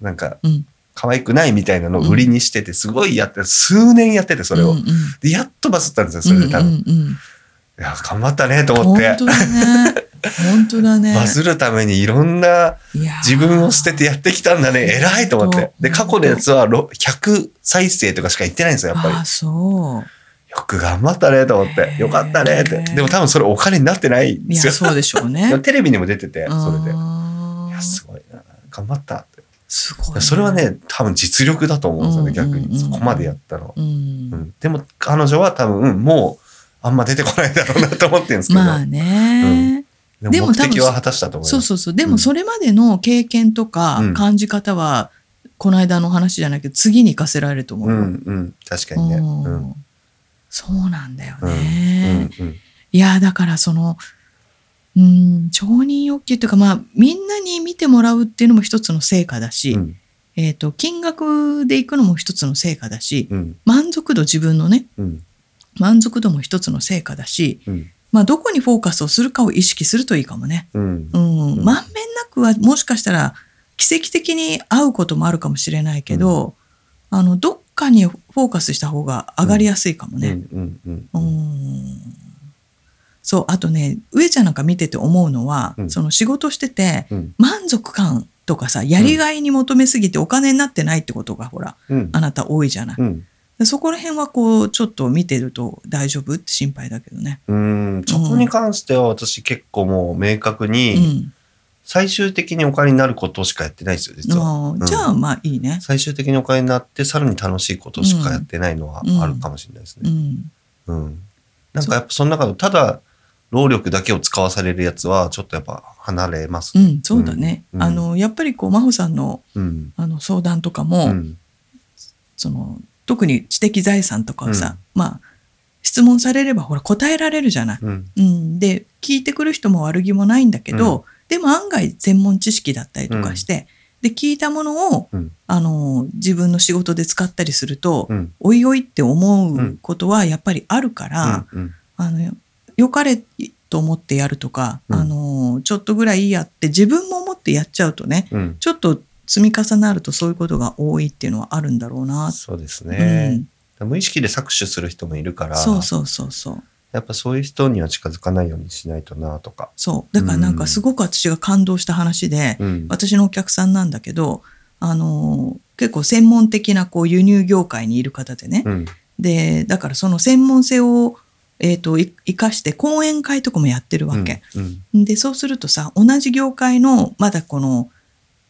なんかうん。可愛くないみたいなのを売りにしててすごいやって数年やっててそれを、うんうんでやっとバズったんですよそれで多分、うんうんうんいや頑張ったねと思って。本当だね。本当だね。バズるためにいろんな自分を捨ててやってきたんだね。偉いと思って。で過去のやつはろ100再生とかしか言ってないんですよやっぱり。ああ、そう。よく頑張ったねと思って。よかったねって。でも多分それお金になってないんですよ。そうでしょうね。*laughs* テレビにも出ててそれで。いやすごいな。頑張った。ってすごいね。それはね多分実力だと思うんですよね逆に。そこまでやったの、うん。うん。でも彼女は多分うんもうあんま出てこないだろうなと思ってるんですけど、まあね。でもでも目的は果たしたと思います。そうそうそう。でもそれまでの経験とかうん感じ方は、この間の話じゃないけど、次に活かせられると思うよ。うんうん。確かにね。うん。うん。そうなんだようん。ね。うんうん。いや、だからその、うん、承認欲求っていうか、まあ、みんなに見てもらうっていうのも一つの成果だし、うん。えっ、と、金額でいくのも一つの成果だし、うん。満足度、自分のね、うん満足度も一つの成果だし、うん。まあ、どこにフォーカスをするかを意識するといいかもね。うん。うん、うん。まんべんなくは、もしかしたら、奇跡的に合うこともあるかもしれないけど、あの、どっかにフォーカスした方が上がりやすいかもね。うんうんうんうん。そう、あとね、上ちゃんなんか見てて思うのは、うん。その仕事してて、うん。満足感とかさ、やりがいに求めすぎてお金になってないってことが、ほら、うん。あなた多いじゃない。そこら辺はこう、ちょっと見てると大丈夫？って心配だけどね。うんそこに関しては私結構もう明確うにん。最終的にお金になることしかやってないですよ実は。あーじゃあ、まあいいね。最終的にお金になってさらに楽しいことしかやってないのはうんあるかもしれないですね。うん。うん。なんかやっぱその中でただ労力だけを使わされるやつは、ちょっとやっぱ離れますね。うん、そうだね。うんあの、やっぱりこう、真帆さんのうん。あの相談とかも、うん。その、特に知的財産とかはさ、まあ、質問されればほら答えられるじゃない。うん。うん。で、聞いてくる人も悪気もないんだけど、でも案外専門知識だったりとかして、で、聞いたものを、うんあの、自分の仕事で使ったりすると、うん。おいおいって思うことはやっぱりあるから、うん。あの、良かれと思ってやるとか、うんあの、ちょっとぐらいいいやって自分も思ってやっちゃうとね、うん。ちょっと積み重なるとそういうことが多いっていうのはあるんだろうな。そうですうね。ん、無意識で搾取する人もいるから、そうそうそうそう。やっぱそういう人には近づかないようにしないとなとか。そう。だからなんかすごく私が感動した話で、うん。私のお客さんなんだけど、あの、結構専門的なこう輸入業界にいる方でね。うん。で、だからその専門性を、えっ、と、い生かして講演会とかもやってるわけ。うん。で、そうするとさ、同じ業界の、まだこの、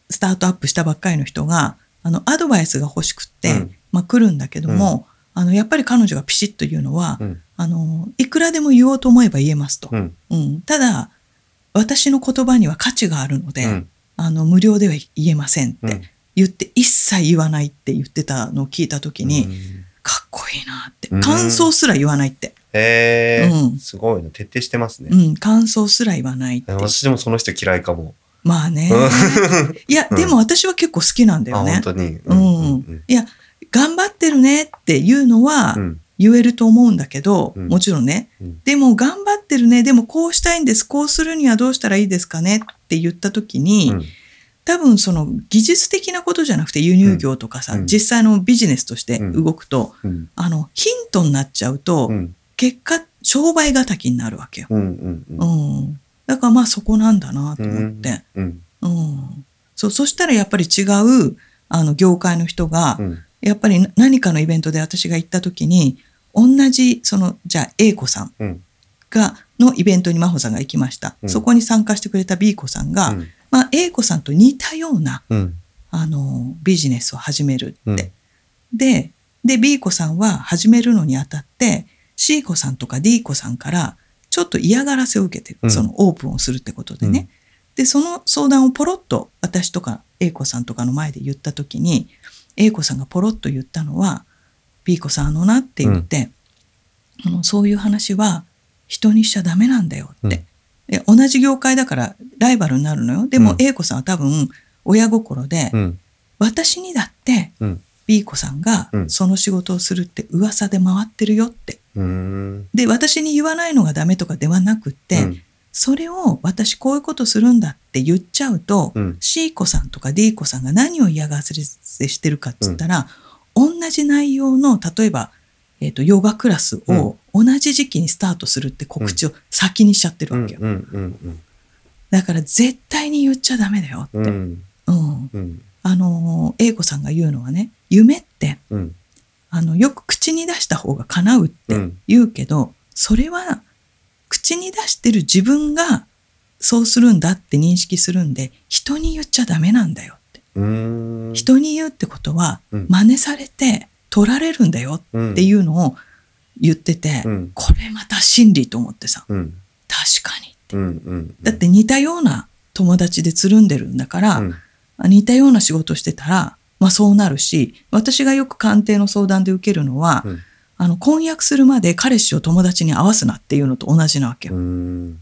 スタートアップしたばっかりの人が、あの、アドバイスが欲しくって、うんまあ来るんだけども、あの、やっぱり彼女がピシッと言うのは、うん。あの、いくらでも言おうと思えば言えますと。うん。うん。ただ、私の言葉には価値があるので、うん。あの、無料では言えませんっうんて言って、一切言わないって言ってたのを聞いたときに、うんかっこいいなってうん。感想すら言わないって。へえ、うんすごいね。徹底してますね。うん。感想すら言わないって。私でもその人嫌いかも。まあね。うんいや、うんでも私は結構好きなんだあ、よね本。当に。ううんん。いや、頑張ってるねっていうのはうん。言えると思うんだけど、うんもちろんね。うんでも頑張ってるね。でもこうしたいんです。こうするにはどうしたらいいですかねって言った時に、うん多分その技術的なことじゃなくて輸入業とかさ、うん実際のビジネスとして動くと、うん。あの、ヒントになっちゃうと、うん。結果、商売敵になるわけよ。うん。だからまあそこなんだなと思って。うん。うん。そう、そしたらやっぱり違う、あの、業界の人が、うん。やっぱり何かのイベントで私が行った時に、同じ、その、じゃあ A 子さんうん。が、のイベントに真帆さんが行きました。うんそこに参加してくれた B 子さんが、うん。まあ A 子さんと似たような、うん。あの、ビジネスを始めるうんって。で、で、B 子さんは始めるのにあたって、C 子さんとか D 子さんから、ちょっと嫌がらせを受けてる。うんそのオープンをするってことでね。で、その相談をポロッと私とか A 子さんとかの前で言ったときに、A 子さんがポロッと言ったのは、B 子さんあのなって言って、あのそういう話は人にしちゃダメなんだよって。で同じ業界だからライバルになるのよ。でもうん A 子さんは多分親心で、うん。私にだってうん。B 子さんがうんその仕事をするって噂で回ってるよって。うん。で、私に言わないのがダメとかではなくって、うんそれを私こういうことするんだって言っちゃうと、うん C 子さんとか D 子さんが何を嫌がらせしてるかっつったら、同じ内容の、例えば、えっ、と、ヨガクラスを同じ時期にスタートするって告知を先にしちゃってるわけよ。うん。うん。だから絶対に言っちゃダメだよって。うん。うん。うん。あのー、英子さんが言うのはね、夢って、うん。あの、よく口に出した方が叶うってうん。言うけど、それは、口に出してる自分がそうするんだって認識するんで、人に言っちゃダメなんだよって。うん。人に言うってことは、うん真似されて取られるんだよっていうのを言ってて、うん。これまた真理と思ってさ、うん。確かに。うん。うん。だって似たような友達でつるんでるんだから、うん。似たような仕事してたら、まあそうなるし、私がよく鑑定の相談で受けるのは、うんあの、婚約するまで彼氏を友達に合わすなっていうのと同じなわけよ。うん。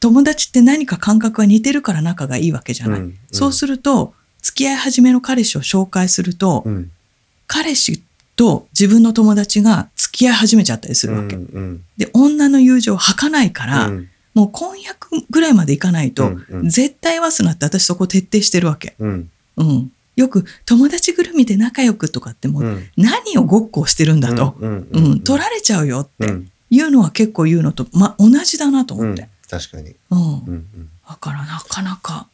友達って何か感覚が似てるから仲がいいわけじゃない。うんそうすると、付き合い始めの彼氏を紹介すると、うん。彼氏と自分の友達が付き合い始めちゃったりするわけ。うん。で、女の友情を吐かないから、うん。もう婚約ぐらいまでいかないと、うんうん絶対合わすなって私そこ徹底してるわけ。うん。うん。よく友達ぐるみで仲良くとかってもう、うん。何をごっこをしてるんだと。うん。うん、取られちゃうよってうん。いうのは結構言うのと、ま、同じだなと思って。確かに。うん。うん。うん。だからなかなか、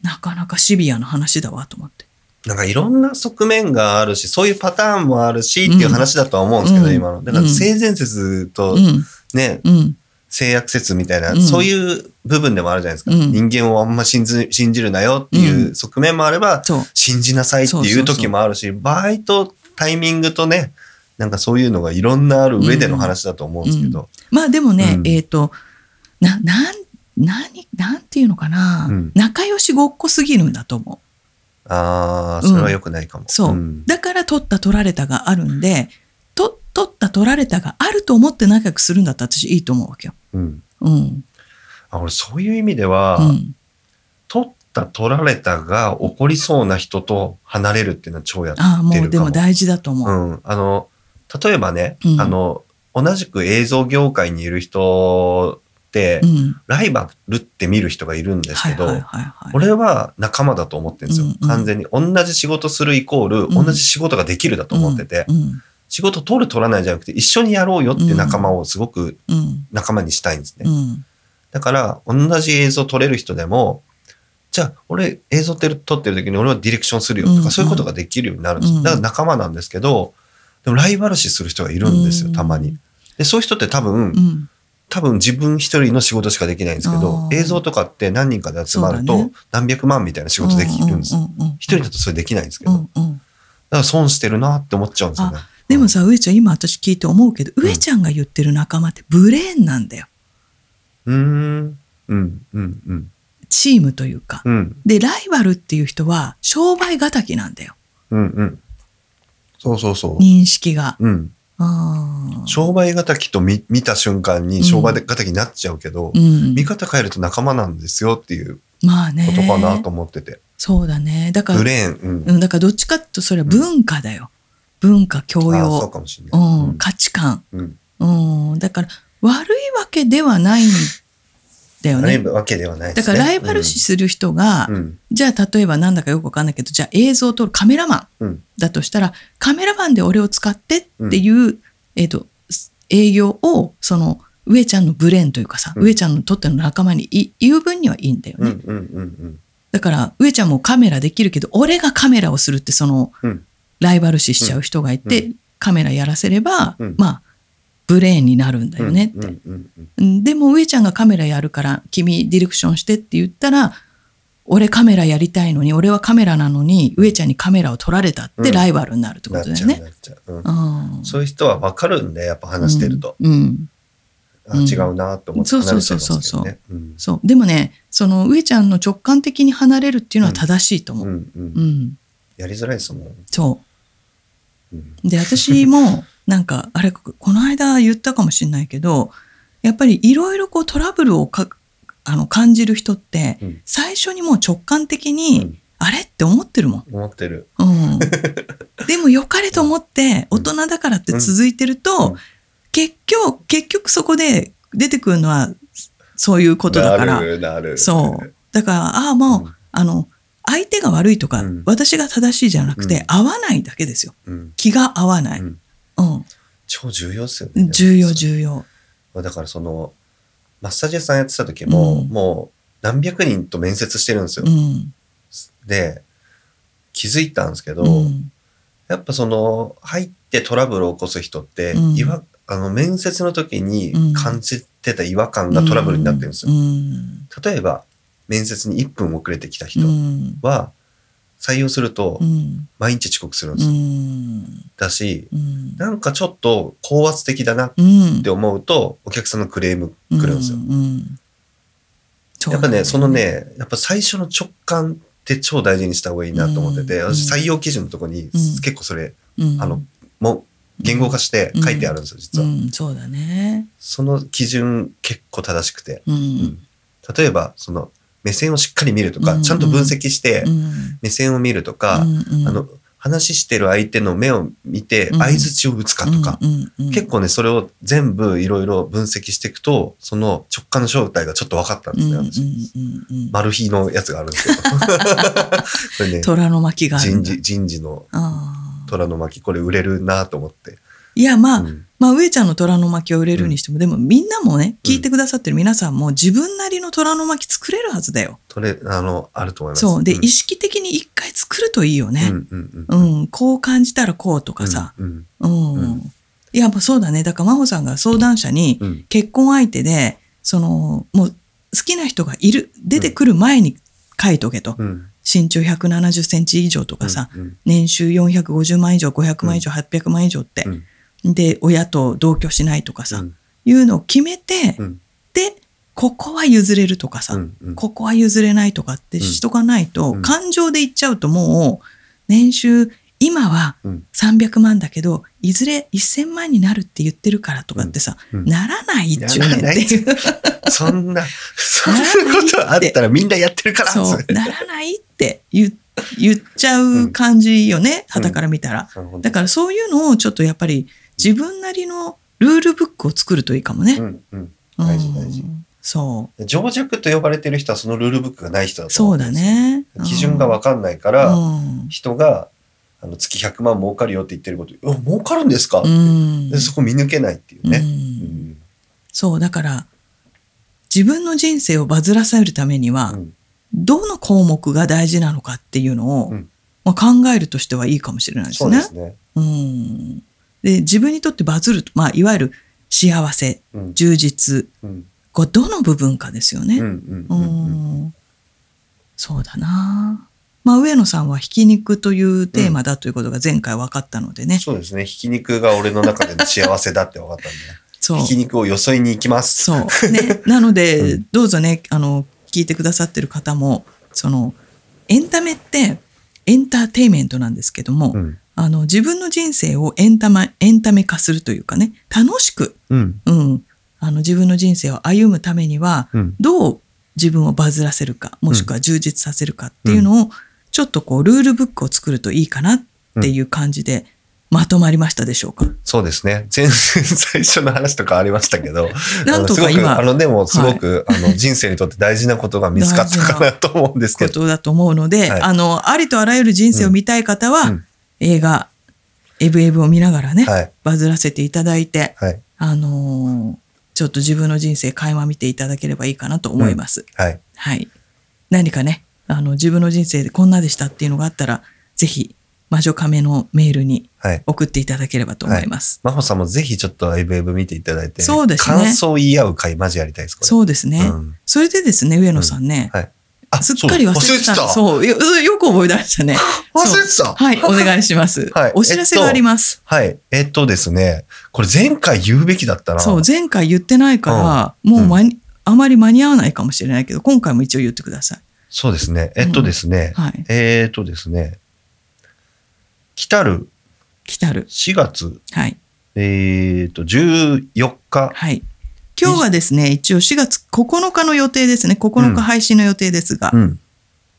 なかなかシビアな話だわと思って。なんかいろんな側面があるし、そういうパターンもあるしっていう話だとは思うんですけど、うん今の。だから性善説とうん。ね、うん。性悪説みたいな、うんそういう部分でもあるじゃないですか。うん人間をあんま信じ信じるなよっていう側面もあれば、そう。信じなさいっていう時もあるし、場合とタイミングとね、なんかそういうのがいろんなある上での話だと思うんですけど。まあでもね、うんえっ、と、な、なん、何、なんていうのかな、うん仲良しごっこすぎるんだと思う。ああ、それは良くないかも。そう。んだから取った取られたがあるんで、と、取った取られたがあると思って仲良くするんだったら私いいと思うわけよ。うん。うん。あ俺、そういう意味では、うん。取った取られたが起こりそうな人と離れるっていうのは超やってるかああ、も。もうでも大事だと思う。うん。あの、例えばね、うんあの、同じく映像業界にいる人って、うん。ライバルって見る人がいるんですけど、はいはいはいはい。俺は仲間だと思ってるんですよ。うんうん完全に。同じ仕事するイコール、うん同じ仕事ができるだと思ってて、うん。仕事取る取らないじゃなくて、一緒にやろうよって仲間をすごくうん。仲間にしたいんですね。うん。だから、同じ映像撮れる人でも、じゃあ、俺映像撮ってる時に俺はディレクションするよとか、うんそういうことができるようになるんですだから仲間なんですけど、でもライバル視する人がいるんですよ、うんたまに。で、そういう人って多分、うん。多分自分一人の仕事しかできないんですけど映像とかって何人かで集まると何百万みたいな仕事できるんです一人だとそれできないんですけど、だかうんうん。ら損してるなって思っちゃうんですよね。でもさ、上ちゃん今私聞いて思うけど、上ちゃんが言ってる仲間ってブレーンなんだよ。うん、うーん、うん、うん、うん、チームというか。うん、で、ライバルっていう人は商売敵なんだよ。うん、うん。そうそうそう。認識が。うん。商売敵と見見た瞬間に商売敵になっちゃうけど、うん見。方変えると仲間なんですよっていうまあね。ことかなと思ってて。そうだね。だからブ、レーン、うん。うん、だからどっちかっていうとそれは文化だよ。文化、教ああそう養。かもしれない。うん、価値観。うん。うん。だから、悪いわけではないんだよね。ライブわけではないですね。だからライバル視する人が、うん。じゃあ例えばなんだかよくわかんないけど、じゃあ映像を撮るカメラマンうん。だとしたら、カメラマンで俺を使ってっていう、えっ、と、営業を、その、上ちゃんのブレーンというかさ、うん上ちゃんのとっての仲間にい言う分にはいいんだようん。うね。ん。うん。うん。だから、上ちゃんもカメラできるけど、俺がカメラをするって、その、うんライバル視しちゃう人がいて、うカメラやらせれば、うんまあ、ブレーンになるんだよねって。でも上ちゃんがカメラやるから君ディレクションしてって言ったら俺カメラやりたいのに俺はカメラなのに上ちゃんにカメラを撮られたっうんてライバルになるってことだよね。そういう人はわかるんで、やっぱ話してると。うんうんあ違うなと思って離れちゃいますけどね。うん。そうでもねその上ちゃんの直感的に離れるっていうのは正しいと思う。やりづらいですもん。そうん。うで私もなんかあれこの間言ったかもしれないけどやっぱりいろいろこうトラブルをかあの感じる人ってうん。最初にもう直感的うに、ん。あれって思ってるもん。思ってる。うん、でも良かれと思って大人だからって続いてると、うん。結局結局そこで出てくるのはそういうことだから。なる、なる。そう。だからああもう、うん。あの相手が悪いとか、うん。私が正しいじゃなくて、うん。合わないだけですよ。うん。気が合わない、超重要ですよね。重要重要。だからその、マッサージ屋さんやってた時も、うん。もう何百人と面接してるんですよ。うん。で、気づいたんですけど、うん。やっぱその、入ってトラブルを起こす人って、うん。違和あの、面接の時にうん。感じてた違和感がトラブルになってるんですよ。うん。例えば、面接に1分遅れてきたう人ん。は、採用するとうん。毎日遅刻するんでうすよ。んだし、うん。なんかちょっと高圧的だなっうん。て思うと、お客さんのクレーム来るんですよ。うんやっぱね、そのね、やっぱ最初の直感って超大事にした方がいいなと思ってて、うん私採用基準のとこにうん。結構それ、うん。あの、もう言語化して書いてあるんですよ、実は。うん、そうだね。その基準結構正しくて。例えば、その目線をしっかり見るとか、うんちゃんと分析してうん。目線を見るとか、うん。あの、話してる相手の目を見てうん相槌を打つかとか、結構ね、それを全部いろいろ分析していくと、その直感の正体がちょっと分かったんですね、私。マル秘のやつがあるんですけど。*laughs* これね、虎の巻がある。人事、人事の虎の巻、これ売れるなと思って。いや、まあ、うんまあ、上ちゃんの虎の巻を売れるにしても、でもみんなもね、聞いてくださってる皆さんも自分なりの虎の巻作れるはずだよ。それ、あの、あると思います。そう。で、ん意識的に一回作るといいよね。うんうんううん。ん。こう感じたらこうとかさ。うんうん。うんいや、まあそうだね。だから真帆さんが相談者に、うん結婚相手で、その、もう好きな人がいる、出てくる前に書いとけと。うん。身長170センチ以上とかさ、うん年収450万以上、500万以上、800万以上ってう。んで、親と同居しないとかさ、うん。いうのを決めて、うん。で、ここは譲れるとかさ、うんうん。ここは譲れないとかってしとかないと、うん。感情で言っちゃうともう、年収、今はうん。300万だけど、いずれ1000万になるって言ってるからとかってさ、うん。ならないっちゅうねんっていう。*laughs* そんな、そんなことあったらみんなやってるから。そう、ならないって言言っちゃう感じよね、うん。傍から見たら。なるほどだからそういうのをちょっとやっぱり自分なりのルールブックを作るといいかもね。うんうん大事大事うんそう。情弱と呼ばれてる人はそのルールブックがない人だとそうだ思うんですよ。ね。基準が分かんないから、うん人があの月100万儲かるよって言ってること、うん、儲かるんですか、うんでそこ見抜けないっていううね。んそう、だから、自分の人生をバズらせるためにはう、んどの項目が大事なのかっていうのを、うんまあ、考えるとしてはいいかもしれないですね。そうですね。うんで自分にとってバズる、まあ、いわゆる幸せ、うん充実、うんこうどの部分かですよね。うんうんううんうんんそうだな。まあ、上野さんはひき肉というテーマだということが前回分かったのでね。そうですね。ひき肉が俺の中での幸せだって分かったんで、そう。ひき肉をよそいに行きます。そう。ね。なので、*laughs* うんどうぞね、あの、聞いてくださってる方も、その、エンタメってエンターテインメントなんですけども、うん。あの、自分の人生をエンタメ、エンタメ化するというかね、楽しく、うん。うん、あの、自分の人生を歩むためには、うん。どう自分をバズらせるか、もしくは充実させるかっていうのを、ちょっとこう、ルールブックを作るといいかなっていう感じで、まとまりましたでしょうか？そうですね。全然最初の話とかありましたけど、*laughs* なんとか今あの、でもすごく、あの、人生にとって大事なことが見つかったかなと思うんですけこど。とだと思うので、はいあの、ありとあらゆる人生を見たい方は、うん映画、エブエブを見ながらね、はい。バズらせていただいて、はい。あのーちょっと自分の人生垣間見ていただければいいかなと思います。はい。はい。何かね、あの、自分の人生でこんなでしたっていうのがあったら、ぜひ、魔女亀のメールにはい。送っていただければと思います。真帆さんもぜひちょっとエブエブ見ていただいて、そうですね感想を言い合う会マジやりたいです。そうですね。うんそれでですね、上野さんね、はい。あすっかり忘れてた。そうよよく覚え出したね。忘れてた？*laughs* はい、お願いします。はいお知らせがあります。はい。えっとですね、これ前回言うべきだったな。そう、前回言ってないから、もう間に、あまり間に合わないかもしれないけど、今回も一応言ってください。そうですね。えっとですね、はい。えっとですね、来たる来たる。4月、はい。えっと、14日、はい。今日はですね、一応4月9日の予定ですね。9日配信の予定ですが。うん。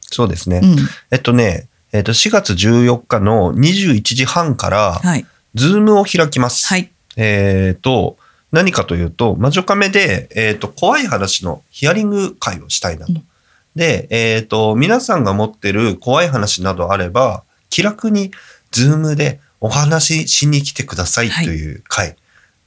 そうですね。うん。えっとね、えっと、4月14日の21時半から、はい。ズームを開きます。はい。えっと、何かというと、魔女カメで、えっと、怖い話のヒアリング会をしたいなと。うんで、えっと、皆さんが持ってる怖い話などあれば、気楽にズームでお話ししに来てくださいという会。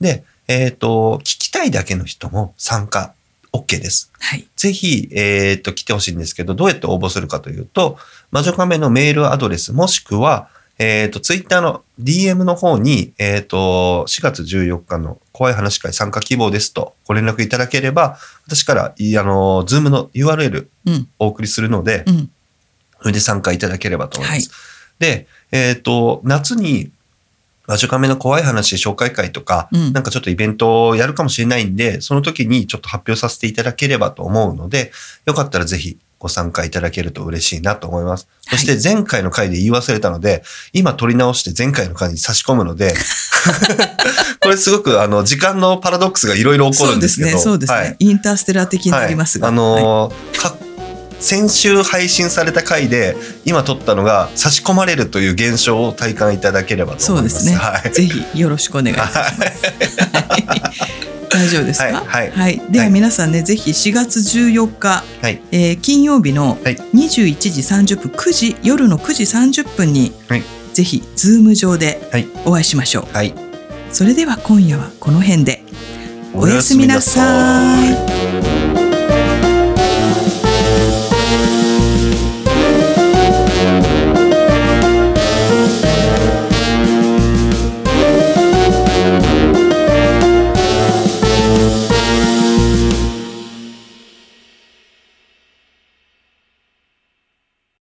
で、えっと、聞きたいだけの人も参加 OK です。はい。ぜひ、えっと、来てほしいんですけど、どうやって応募するかというと、魔女カメのメールアドレスもしくは、えっ、と、ツイッターの DM の方に、えっ、と、4月14日の怖い話会参加希望ですとご連絡いただければ、私から、いあの、ズームの URL うん。お送りするので、うん。それで参加いただければと思います。はいで、えっ、と、夏に、魔女カメの怖い話紹介会とか、うんなんかちょっとイベントをやるかもしれないんで、その時にちょっと発表させていただければと思うので、よかったらぜひご参加いただけると嬉しいなと思います。そして前回の回で言い忘れたので、今取り直して前回の回に差し込むので、*laughs* これすごくあの時間のパラドックスがいろいろ起こるんですけど、そうですね。そうですね。はいインターステラー的になりますが。はい、あのーか先週配信された回で今撮ったのが差し込まれるという現象を体感いただければと思います。そうですね。はい。ぜひよろしくお願いします。はい大丈夫ですか？はいはいでははい皆さんね、ぜひ4月14日、はいえー金曜日のはい21時30分、9時夜の9時30分に、はいぜひズーム上ではいお会いしましょう。はい。それでは今夜はこの辺でおやすみなさい。